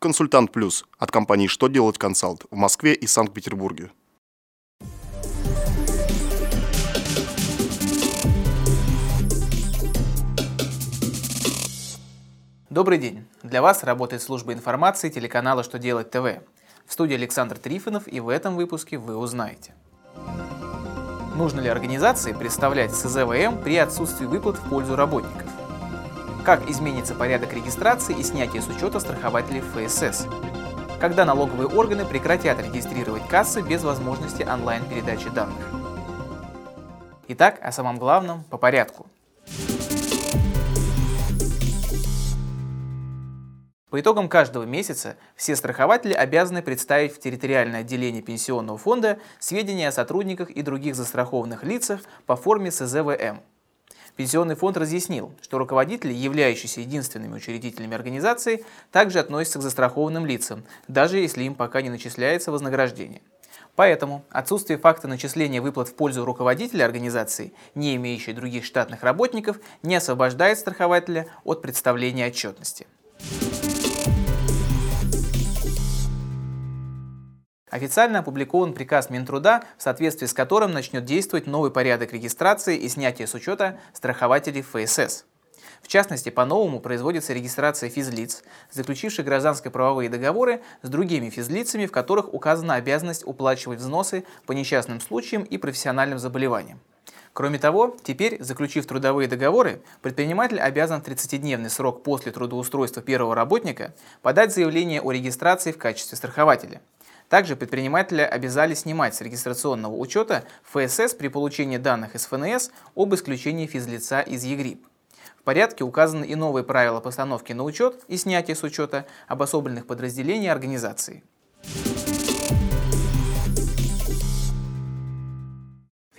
Консультант Плюс от компании «Что делать консалт» в Москве и Санкт-Петербурге. Добрый день! Для вас работает служба информации телеканала «Что делать ТВ». В студии Александр Трифонов и в этом выпуске вы узнаете. Нужно ли организации представлять СЗВМ при отсутствии выплат в пользу работников? Как изменится порядок регистрации и снятия с учета страхователей ФСС? Когда налоговые органы прекратят регистрировать кассы без возможности онлайн-передачи данных? Итак, о самом главном по порядку – По итогам каждого месяца все страхователи обязаны представить в территориальное отделение пенсионного фонда сведения о сотрудниках и других застрахованных лицах по форме СЗВМ. Пенсионный фонд разъяснил, что руководители, являющиеся единственными учредителями организации, также относятся к застрахованным лицам, даже если им пока не начисляется вознаграждение. Поэтому отсутствие факта начисления выплат в пользу руководителя организации, не имеющей других штатных работников, не освобождает страхователя от представления отчетности. Официально опубликован приказ Минтруда, в соответствии с которым начнет действовать новый порядок регистрации и снятия с учета страхователей ФСС. В частности, по-новому производится регистрация физлиц, заключивших гражданско-правовые договоры с другими физлицами, в которых указана обязанность уплачивать взносы по несчастным случаям и профессиональным заболеваниям. Кроме того, теперь, заключив трудовые договоры, предприниматель обязан в 30-дневный срок после трудоустройства первого работника подать заявление о регистрации в качестве страхователя – также предприниматели обязали снимать с регистрационного учета ФСС при получении данных из ФНС об исключении физлица из ЕГРИП. В порядке указаны и новые правила постановки на учет и снятия с учета обособленных подразделений организации.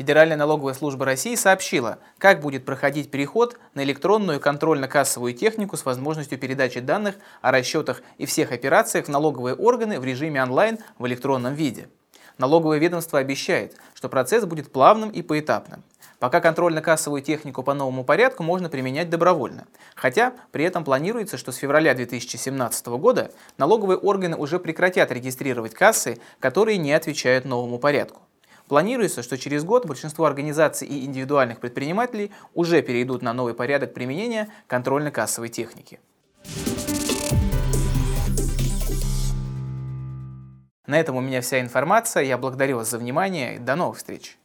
Федеральная налоговая служба России сообщила, как будет проходить переход на электронную контрольно-кассовую технику с возможностью передачи данных о расчетах и всех операциях в налоговые органы в режиме онлайн в электронном виде. Налоговое ведомство обещает, что процесс будет плавным и поэтапным. Пока контрольно-кассовую технику по новому порядку можно применять добровольно. Хотя при этом планируется, что с февраля 2017 года налоговые органы уже прекратят регистрировать кассы, которые не отвечают новому порядку. Планируется, что через год большинство организаций и индивидуальных предпринимателей уже перейдут на новый порядок применения контрольно-кассовой техники. На этом у меня вся информация. Я благодарю вас за внимание. До новых встреч!